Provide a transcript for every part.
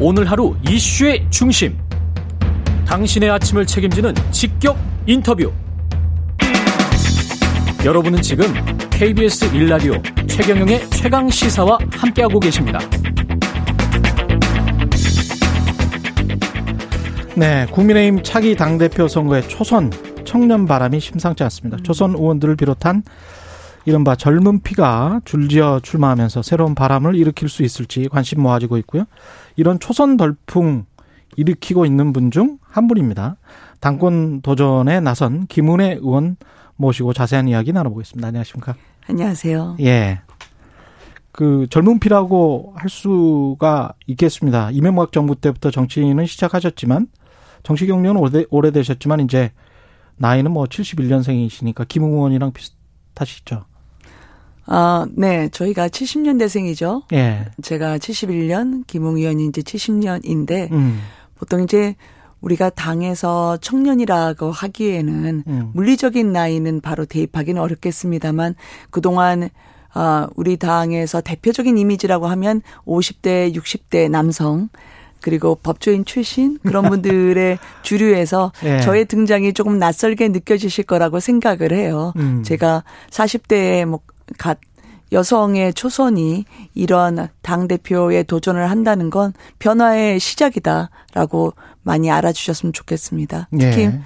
오늘 하루 이슈의 중심. 당신의 아침을 책임지는 직격 인터뷰. 여러분은 지금 KBS 1라디오 최경영의 최강 시사와 함께하고 계십니다. 네, 국민의힘 차기 당대표 선거의 초선 청년 바람이 심상치 않습니다. 초선 의원들을 비롯한 이른바 젊은 피가 줄지어 출마하면서 새로운 바람을 일으킬 수 있을지 관심 모아지고 있고요. 이런 초선 돌풍 일으키고 있는 분 중 한 분입니다. 당권 도전에 나선 김은혜 의원 모시고 자세한 이야기 나눠보겠습니다. 안녕하십니까? 안녕하세요. 예. 그 젊은 피라고 할 수가 있겠습니다. 이명박 정부 때부터 정치인은 시작하셨지만 정치 경력은 오래, 오래되셨지만 이제 나이는 뭐 71년생이시니까 김 의원이랑 비슷하시죠. 아, 네. 저희가 70년대생이죠. 예. 제가 71년, 김웅 의원이 이제 70년인데, 음. 보통 이제 우리가 당에서 청년이라고 하기에는 음. 물리적인 나이는 바로 대입하기는 어렵겠습니다만, 그동안 아, 우리 당에서 대표적인 이미지라고 하면 50대, 60대 남성, 그리고 법조인 출신 그런 분들의 주류에서 예. 저의 등장이 조금 낯설게 느껴지실 거라고 생각을 해요. 음. 제가 40대에 뭐 갓 여성의 초선이 이런 당 대표에 도전을 한다는 건 변화의 시작이다라고 많이 알아주셨으면 좋겠습니다. 특히 예.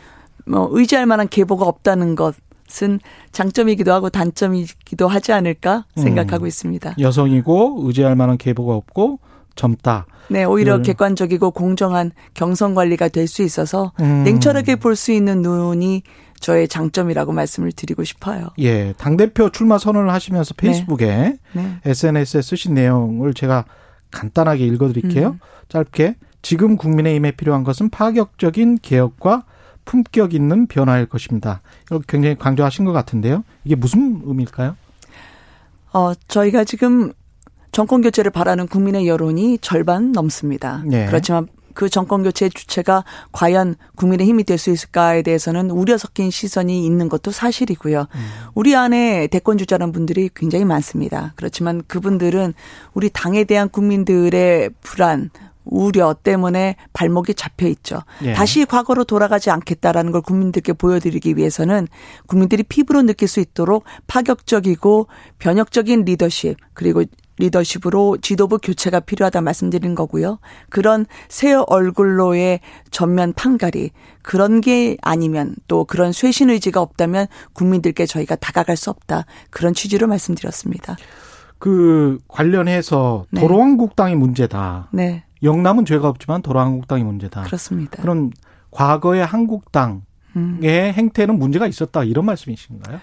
뭐 의지할 만한 계보가 없다는 것은 장점이기도 하고 단점이기도 하지 않을까 생각하고 음. 있습니다. 여성이고 의지할 만한 계보가 없고 젊다. 네, 오히려 음. 객관적이고 공정한 경선 관리가 될 수 있어서 음. 냉철하게 볼 수 있는 눈이 저의 장점이라고 말씀을 드리고 싶어요. 예. 당 대표 출마 선언을 하시면서 페이스북에 네. SNS에 쓰신 내용을 제가 간단하게 읽어드릴게요. 음. 짧게. 지금 국민의힘에 필요한 것은 파격적인 개혁과 품격 있는 변화일 것입니다. 이거 굉장히 강조하신 것 같은데요. 이게 무슨 의미일까요? 어, 저희가 지금 정권 교체를 바라는 국민의 여론이 절반 넘습니다. 예. 그렇지만 그 정권 교체의 주체가 과연 국민의 힘이 될 수 있을까에 대해서는 우려 섞인 시선이 있는 것도 사실이고요. 우리 안에 대권 주자라는 분들이 굉장히 많습니다. 그렇지만 그분들은 우리 당에 대한 국민들의 불안, 우려 때문에 발목이 잡혀 있죠. 예. 다시 과거로 돌아가지 않겠다라는 걸 국민들께 보여드리기 위해서는 국민들이 피부로 느낄 수 있도록 파격적이고 변혁적인 리더십 그리고 리더십으로 지도부 교체가 필요하다 말씀드린 거고요. 그런 새 얼굴로의 전면 판가리 그런 게 아니면 또 그런 쇄신 의지가 없다면 국민들께 저희가 다가갈 수 없다. 그런 취지로 말씀드렸습니다. 그 관련해서 네. 도로한국당이 문제다. 네, 영남은 죄가 없지만 도로한국당이 문제다. 그렇습니다. 그럼 과거의 한국당의 음. 행태는 문제가 있었다 이런 말씀이신가요?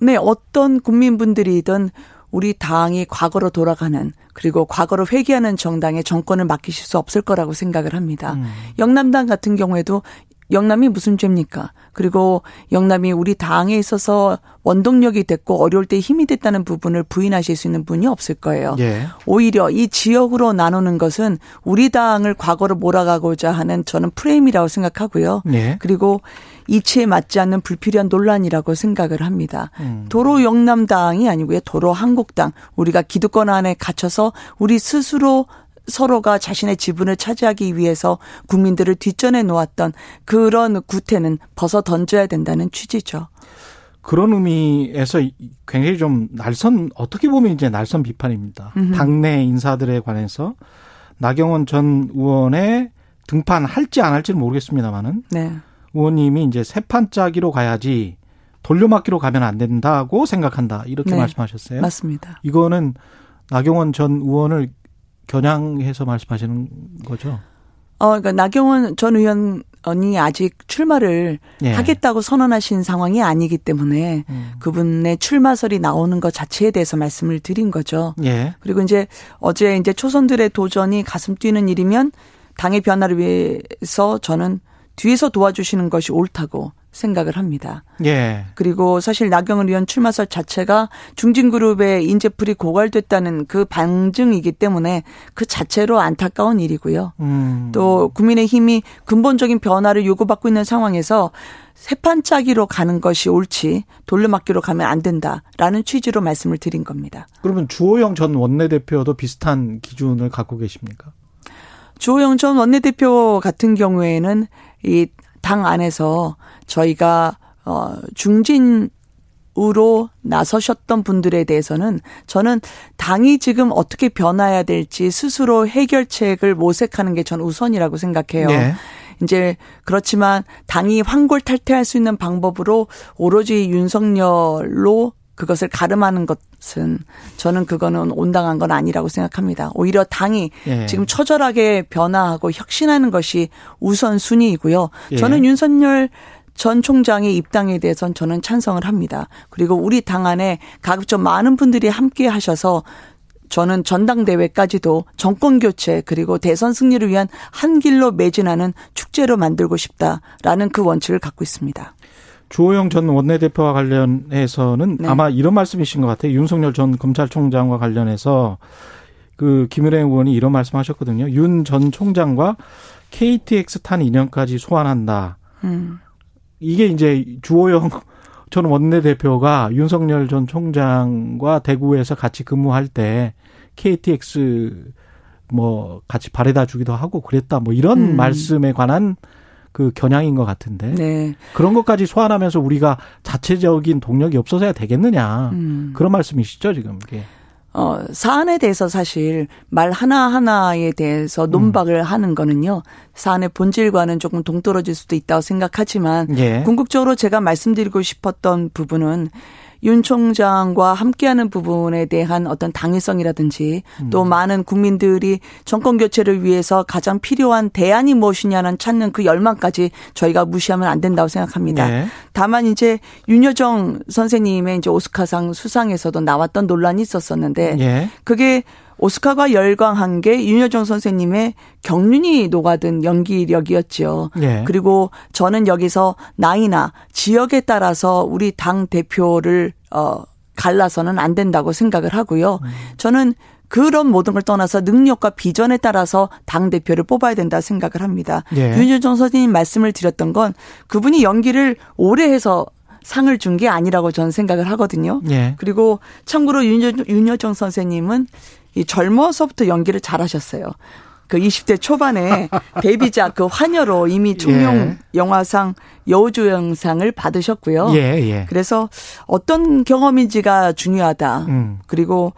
네, 어떤 국민분들이든 우리 당이 과거로 돌아가는 그리고 과거로 회귀하는 정당에 정권을 맡기실 수 없을 거라고 생각을 합니다. 음. 영남당 같은 경우에도 영남이 무슨 죄입니까? 그리고 영남이 우리 당에 있어서 원동력이 됐고 어려울 때 힘이 됐다는 부분을 부인하실 수 있는 분이 없을 거예요. 예. 오히려 이 지역으로 나누는 것은 우리 당을 과거로 몰아가고자 하는 저는 프레임이라고 생각하고요. 예. 그리고 이치에 맞지 않는 불필요한 논란이라고 생각을 합니다. 음. 도로 영남당이 아니고요. 도로 한국당. 우리가 기득권 안에 갇혀서 우리 스스로 서로가 자신의 지분을 차지하기 위해서 국민들을 뒷전에 놓았던 그런 구태는 벗어 던져야 된다는 취지죠. 그런 의미에서 이- 굉장히 좀 날선 어떻게 보면 이제 날선 비판입니다. 음흠. 당내 인사들에 관해서 나경원 전 의원의 등판 할지 안 할지는 모르겠습니다만은 네. 의원님이 이제 세 판짜기로 가야지 돌려막기로 가면 안 된다고 생각한다 이렇게 네. 말씀하셨어요. 맞습니다. 이거는 나경원 전 의원을 겨냥해서 말씀하시는 거죠. 어, 그러니까 나경원 전 의원이 아직 출마를 예. 하겠다고 선언하신 상황이 아니기 때문에 음. 그분의 출마설이 나오는 것 자체에 대해서 말씀을 드린 거죠. 예. 그리고 이제 어제 이제 초선들의 도전이 가슴 뛰는 일이면 당의 변화를 위해서 저는 뒤에서 도와주시는 것이 옳다고 생각을 합니다. 예. 그리고 사실 나경원 의원 출마설 자체가 중진그룹의 인재풀이 고갈됐다는 그 반증이기 때문에 그 자체로 안타까운 일이고요. 음. 또 국민의힘이 근본적인 변화를 요구받고 있는 상황에서 세판짜기로 가는 것이 옳지 돌려막기로 가면 안 된다라는 취지로 말씀을 드린 겁니다. 그러면 주호영 전 원내대표도 비슷한 기준을 갖고 계십니까? 주호영 전 원내대표 같은 경우에는 이 당 안에서 저희가 어 중진 으로 나서셨던 분들에 대해서는 저는 당이 지금 어떻게 변화해야 될지 스스로 해결책을 모색하는 게 전 우선이라고 생각해요. 네. 이제 그렇지만 당이 황골 탈퇴할 수 있는 방법으로 오로지 윤석열로 그것을 가름하는 것은 저는 그거는 온당한 건 아니라고 생각합니다. 오히려 당이 예. 지금 처절하게 변화하고 혁신하는 것이 우선순위이고요. 예. 저는 윤석열 전 총장의 입당에 대해서는 저는 찬성을 합니다. 그리고 우리 당 안에 가급적 많은 분들이 함께 하셔서 저는 전당대회까지도 정권 교체 그리고 대선 승리를 위한 한 길로 매진하는 축제로 만들고 싶다라는 그 원칙을 갖고 있습니다. 주호영 전 원내대표와 관련해서는 네. 아마 이런 말씀이신 것 같아요. 윤석열 전 검찰총장과 관련해서 그 김은혜 의원이 이런 말씀하셨거든요. 윤 전 총장과 KTX 탄 인연까지 소환한다. 음. 이게 이제 주호영 전 원내대표가 윤석열 전 총장과 대구에서 같이 근무할 때 KTX 뭐 같이 바래다 주기도 하고 그랬다 뭐 이런 음. 말씀에 관한 그 겨냥인 것 같은데 네. 그런 것까지 소환하면서 우리가 자체적인 동력이 없어서야 되겠느냐 음. 그런 말씀이시죠 지금 이게. 어, 사안에 대해서 사실 말 하나하나에 대해서 논박을 음. 하는 거는요, 사안의 본질과는 조금 동떨어질 수도 있다고 생각하지만, 예. 궁극적으로 제가 말씀드리고 싶었던 부분은 윤 총장과 함께하는 부분에 대한 어떤 당위성이라든지 음. 또 많은 국민들이 정권 교체를 위해서 가장 필요한 대안이 무엇이냐는 찾는 그 열망까지 저희가 무시하면 안 된다고 생각합니다. 네. 다만 이제 윤여정 선생님의 이제 오스카상 수상에서도 나왔던 논란이 있었었는데 네. 그게 오스카가 열광한 게 윤여정 선생님의 경륜이 녹아든 연기력이었죠. 네. 그리고 저는 여기서 나이나 지역에 따라서 우리 당 대표를 어 갈라서는 안 된다고 생각을 하고요. 음. 저는 그런 모든 걸 떠나서 능력과 비전에 따라서 당 대표를 뽑아야 된다 생각을 합니다. 예. 윤여정 선생님 말씀을 드렸던 건 그분이 연기를 오래 해서 상을 준 게 아니라고 저는 생각을 하거든요. 예. 그리고 참고로 윤여, 윤여정 선생님은 이 젊어서부터 연기를 잘하셨어요. 그 20대 초반에 데뷔작 그 환여로 이미 총용 예. 영화상 여우조연상을 받으셨고요. 예, 예. 그래서 어떤 경험인지가 중요하다. 음. 그리고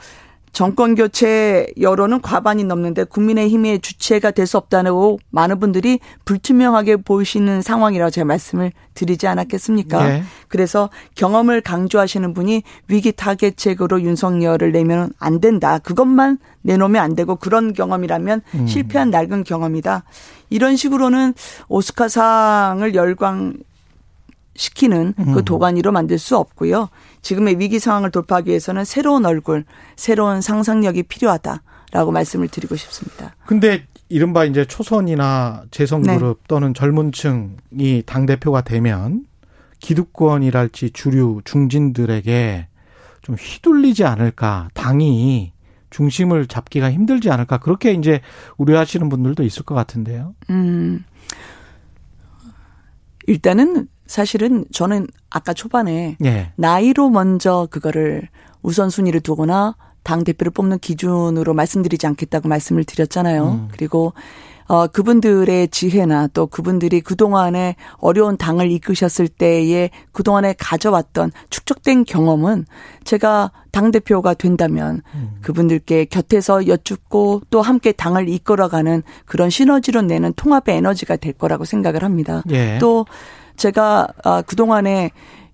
정권 교체 여론은 과반이 넘는데 국민의힘의 주체가 될 수 없다고 많은 분들이 불투명하게 보시는 상황이라고 제가 말씀을 드리지 않았겠습니까? 네. 그래서 경험을 강조하시는 분이 위기 타겟책으로 윤석열을 내면 안 된다. 그것만 내놓으면 안 되고 그런 경험이라면 음. 실패한 낡은 경험이다. 이런 식으로는 오스카상을 열광 시키는 그 음. 도가니로 만들 수 없고요. 지금의 위기 상황을 돌파하기 위해서는 새로운 얼굴, 새로운 상상력이 필요하다라고 말씀을 드리고 싶습니다. 근데 이른바 이제 초선이나 재선그룹 네. 또는 젊은 층이 당대표가 되면 기득권이랄지 주류 중진들에게 좀 휘둘리지 않을까, 당이 중심을 잡기가 힘들지 않을까, 그렇게 이제 우려하시는 분들도 있을 것 같은데요. 음. 일단은 사실은 저는 아까 초반에 예. 나이로 먼저 그거를 우선순위를 두거나 당 대표를 뽑는 기준으로 말씀드리지 않겠다고 말씀을 드렸잖아요. 음. 그리고 어 그분들의 지혜나 또 그분들이 그동안에 어려운 당을 이끄셨을 때에 그동안에 가져왔던 축적된 경험은 제가 당 대표가 된다면 음. 그분들께 곁에서 여쭙고 또 함께 당을 이끌어가는 그런 시너지로 내는 통합의 에너지가 될 거라고 생각을 합니다. 예. 또 제가 아, 그동안에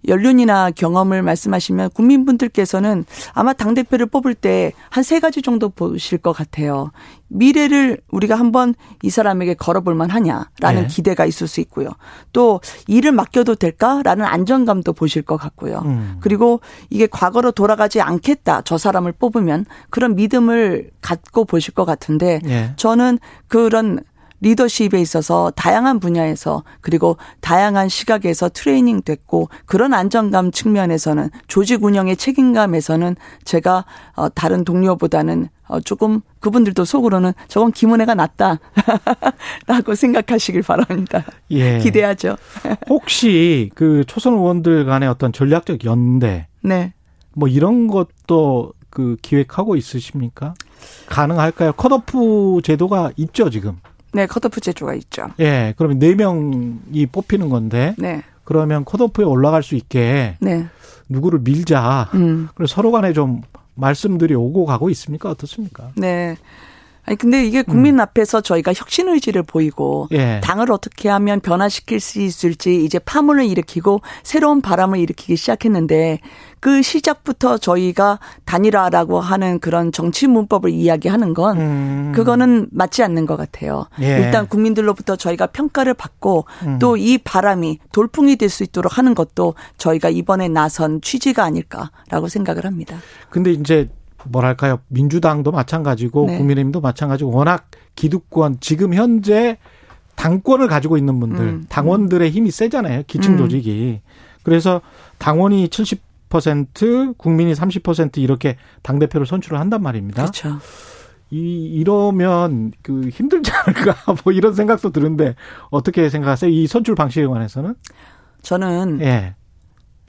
연륜이나 경험을 말씀하시면 국민분들께서는 아마 당대표를 뽑을 때 한 세 가지 정도 보실 것 같아요. 미래를 우리가 한번 이 사람에게 걸어볼 만하냐라는 네. 기대가 있을 수 있고요. 또 일을 맡겨도 될까라는 안정감도 보실 것 같고요. 음. 그리고 이게 과거로 돌아가지 않겠다. 저 사람을 뽑으면 그런 믿음을 갖고 보실 것 같은데 네. 저는 그런 리더십에 있어서 다양한 분야에서 그리고 다양한 시각에서 트레이닝 됐고 그런 안정감 측면에서는 조직 운영의 책임감에서는 제가 어 다른 동료보다는 어 조금 그분들도 속으로는 저건 김은혜가 낫다라고 생각하시길 바랍니다. 예. 기대하죠. 혹시 그 초선 의원들 간의 어떤 전략적 연대 네. 뭐 이런 것도 그 기획하고 있으십니까? 가능할까요? 컷오프 제도가 있죠, 지금. 네, 컷오프 제조가 있죠. 예, 그러면 네 명이 뽑히는 건데. 네. 그러면 컷오프에 올라갈 수 있게 네. 누구를 밀자. 음. 그래서 서로 간에 좀 말씀들이 오고 가고 있습니까? 어떻습니까? 네. 아니 근데 이게 국민 앞에서 저희가 혁신 의지를 보이고 음. 예. 당을 어떻게 하면 변화시킬 수 있을지 이제 파문을 일으키고 새로운 바람을 일으키기 시작했는데 그 시작부터 저희가 단일화라고 하는 그런 정치 문법을 이야기하는 건 음. 그거는 맞지 않는 것 같아요. 예. 일단 국민들로부터 저희가 평가를 받고 음. 또이 바람이 돌풍이 될 수 있도록 하는 것도 저희가 이번에 나선 취지가 아닐까라고 생각을 합니다. 근데 이제 뭐랄까요? 민주당도 마찬가지고 네. 국민의힘도 마찬가지고 워낙 기득권 지금 현재 당권을 가지고 있는 분들 음. 당원들의 힘이 세잖아요. 기층 음. 조직이. 그래서 당원이 70% 국민이 30% 이렇게 당 대표를 선출을 한단 말입니다. 그렇죠. 이 이러면 그 힘들지 않을까 뭐 이런 생각도 드는데 어떻게 생각하세요? 이 선출 방식에 관해서는? 저는 예.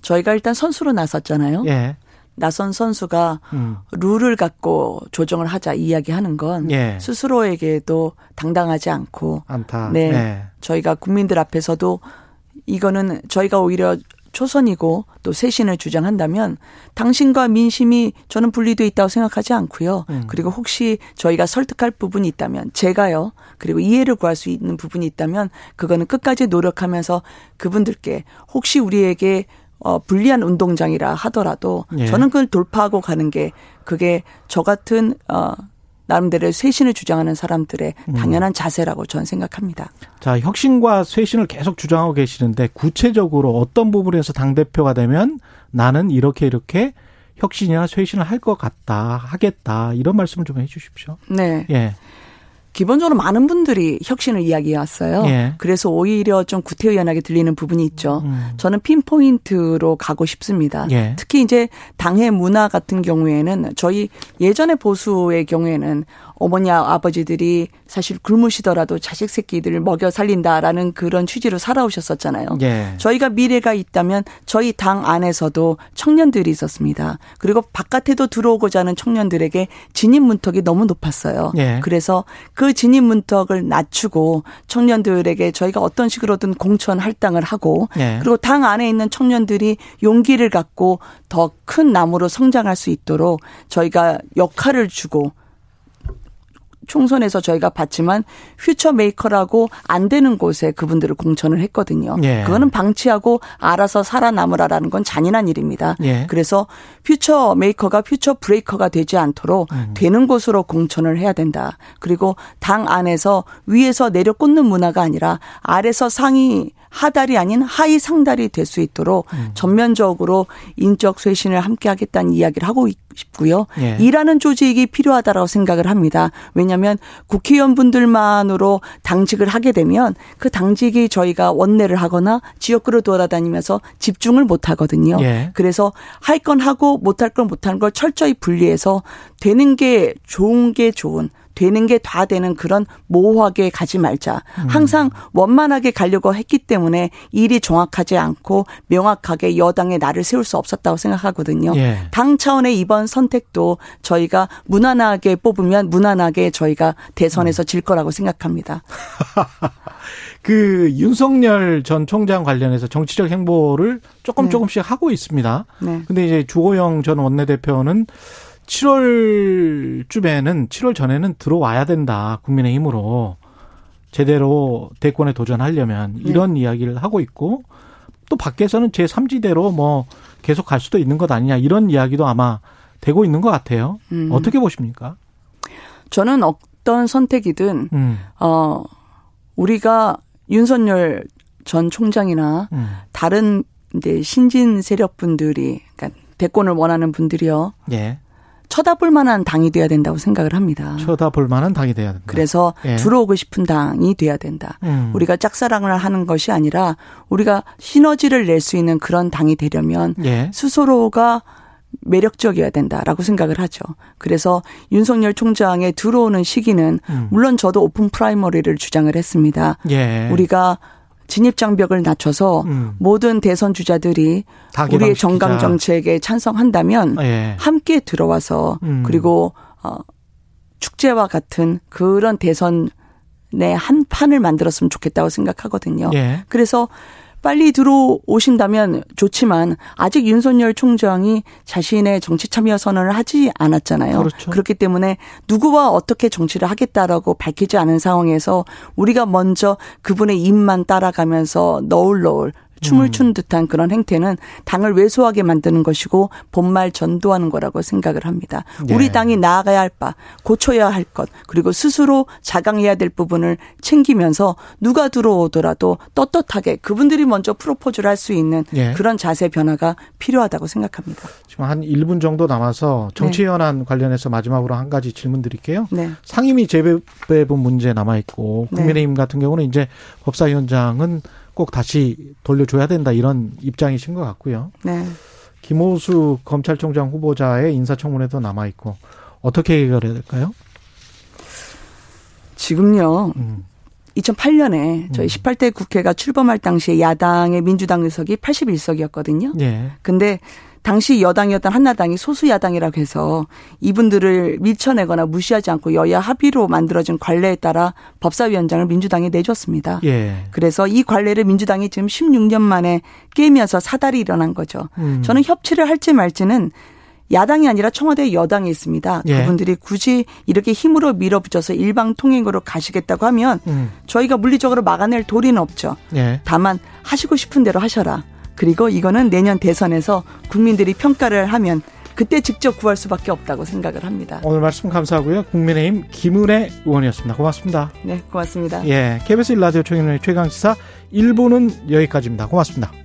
저희가 일단 선수로 나섰잖아요. 예. 나선 선수가 음. 룰을 갖고 조정을 하자 이야기하는 건 예. 스스로에게도 당당하지 않고 안타. 네. 예. 저희가 국민들 앞에서도 이거는 저희가 오히려 초선이고 또 쇄신을 주장한다면 당신과 민심이 저는 분리돼 있다고 생각하지 않고요. 음. 그리고 혹시 저희가 설득할 부분이 있다면 제가요. 그리고 이해를 구할 수 있는 부분이 있다면 그거는 끝까지 노력하면서 그분들께 혹시 우리에게 어 불리한 운동장이라 하더라도 예. 저는 그걸 돌파하고 가는 게 그게 저 같은 어 나름대로의 쇄신을 주장하는 사람들의 음. 당연한 자세라고 저는 생각합니다. 자, 혁신과 쇄신을 계속 주장하고 계시는데 구체적으로 어떤 부분에서 당 대표가 되면 나는 이렇게 이렇게 혁신이나 쇄신을 할 것 같다, 하겠다 이런 말씀을 좀 해 주십시오. 네. 예, 기본적으로 많은 분들이 혁신을 이야기해 왔어요. 예. 그래서 오히려 좀 구태의연하게 들리는 부분이 있죠. 음. 저는 핀포인트로 가고 싶습니다. 예. 특히 이제 당의 문화 같은 경우에는 저희 예전의 보수의 경우에는 어머니 아버지들이 사실 굶으시더라도 자식 새끼들을 먹여 살린다라는 그런 취지로 살아오셨었잖아요. 예. 저희가 미래가 있다면 저희 당 안에서도 청년들이 있었습니다. 그리고 바깥에도 들어오고자 하는 청년들에게 진입 문턱이 너무 높았어요. 예. 그래서 그 진입 문턱을 낮추고 청년들에게 저희가 어떤 식으로든 공천 할당을 하고 예. 그리고 당 안에 있는 청년들이 용기를 갖고 더 큰 나무로 성장할 수 있도록 저희가 역할을 주고 총선에서 저희가 봤지만 Future Maker라고 안 되는 곳에 그분들을 공천을 했거든요. 예. 그거는 방치하고 알아서 살아남으라라는 건 잔인한 일입니다. 예. 그래서 퓨처 메이커가 퓨처 브레이커가 되지 않도록 음. 되는 곳으로 공천을 해야 된다. 그리고 당 안에서 위에서 내려 꽂는 문화가 아니라 아래서 상이 하달이 아닌 하위 상달이 될 수 있도록 음. 전면적으로 인적 쇄신을 함께 하겠다는 이야기를 하고 싶고요. 예. 일하는 조직이 필요하다라고 생각을 합니다. 왜냐하면 국회의원분들만으로 당직을 하게 되면 그 당직이 저희가 원내를 하거나 지역구를 돌아다니면서 집중을 못 하거든요. 예. 그래서 할 건 하고 못 할 건 못하는 걸 철저히 분리해서 되는 게 좋은 게 좋은 되는 게 다 되는 그런 모호하게 가지 말자. 음. 항상 원만하게 가려고 했기 때문에 일이 정확하지 않고 명확하게 여당의 날을 세울 수 없었다고 생각하거든요. 예. 당 차원의 이번 선택도 저희가 무난하게 뽑으면 무난하게 저희가 음. 대선에서 질 거라고 생각합니다. 그 윤석열 전 총장 관련해서 정치적 행보를 조금 네. 조금씩 하고 있습니다. 네. 근데 이제 주호영 전 원내대표는 7월쯤에는 7월 전에는 들어와야 된다. 국민의힘으로 제대로 대권에 도전하려면 네. 이런 이야기를 하고 있고 또 밖에서는 제 3지대로 뭐 계속 갈 수도 있는 것 아니냐 이런 이야기도 아마 되고 있는 것 같아요. 음. 어떻게 보십니까? 저는 어떤 선택이든 음, 어 우리가 윤석열 전 총장이나 음, 다른 이제 신진 세력분들이 그러니까 대권을 원하는 분들이요. 예. 쳐다볼 만한 당이 돼야 된다고 생각을 합니다. 쳐다볼 만한 당이 돼야 된다. 그래서 예. 들어오고 싶은 당이 돼야 된다. 음. 우리가 짝사랑을 하는 것이 아니라 우리가 시너지를 낼 수 있는 그런 당이 되려면 예. 스스로가 매력적이어야 된다라고 생각을 하죠. 그래서 윤석열 총장에 들어오는 시기는 음. 물론 저도 오픈 프라이머리를 주장을 했습니다. 예. 우리가 진입 장벽을 낮춰서 음. 모든 대선 주자들이 다 우리의. 정강 정책에 찬성한다면 예. 함께 들어와서 음. 그리고 어 축제와 같은 그런 대선 한 판을 만들었으면 좋겠다고 생각하거든요. 예. 그래서 빨리 들어오신다면 좋지만 아직 윤석열 총장이 자신의 정치 참여 선언을 하지 않았잖아요. 그렇죠. 그렇기 때문에 누구와 어떻게 정치를 하겠다라고 밝히지 않은 상황에서 우리가 먼저 그분의 입만 따라가면서 너울너울 춤을 음. 춘 듯한 그런 행태는 당을 왜소하게 만드는 것이고 본말 전도하는 거라고 생각을 합니다. 예. 우리 당이 나아가야 할 바, 고쳐야 할 것, 그리고 스스로 자강해야 될 부분을 챙기면서 누가 들어오더라도 떳떳하게 그분들이 먼저 프로포즈를 할 수 있는 예. 그런 자세 변화가 필요하다고 생각합니다. 지금 한 1분 정도 남아서 정치 현안 관련해서 마지막으로 한 가지 질문 드릴게요. 네. 상임위 재배분 문제 남아 있고 네. 국민의힘 같은 경우는 이제 법사위원장은 꼭 다시 돌려줘야 된다 이런 입장이신 것 같고요. 네. 김호수 검찰총장 후보자의 인사청문회도 남아 있고 어떻게 해결해야 될까요? 지금요. 음. 2008년에 저희 음. 18대 국회가 출범할 당시에 야당의 민주당 의석이 81석이었거든요. 예. 근데 당시 여당이었던 한나당이 소수 야당이라고 해서 이분들을 밀쳐내거나 무시하지 않고 여야 합의로 만들어진 관례에 따라 법사위원장을 민주당에 내줬습니다. 예. 그래서 이 관례를 민주당이 지금 16년 만에 깨면서 사달이 일어난 거죠. 음. 저는 협치를 할지 말지는 야당이 아니라 청와대 여당이 있습니다. 예. 그분들이 굳이 이렇게 힘으로 밀어붙여서 일방 통행으로 가시겠다고 하면 음. 저희가 물리적으로 막아낼 도리는 없죠. 예. 다만 하시고 싶은 대로 하셔라. 그리고 이거는 내년 대선에서 국민들이 평가를 하면 그때 직접 구할 수밖에 없다고 생각을 합니다. 오늘 말씀 감사하고요. 국민의힘 김은혜 의원이었습니다. 고맙습니다. 네, 고맙습니다. 예. KBS 1라디오 최경련의 최강시사 1부는 여기까지입니다. 고맙습니다.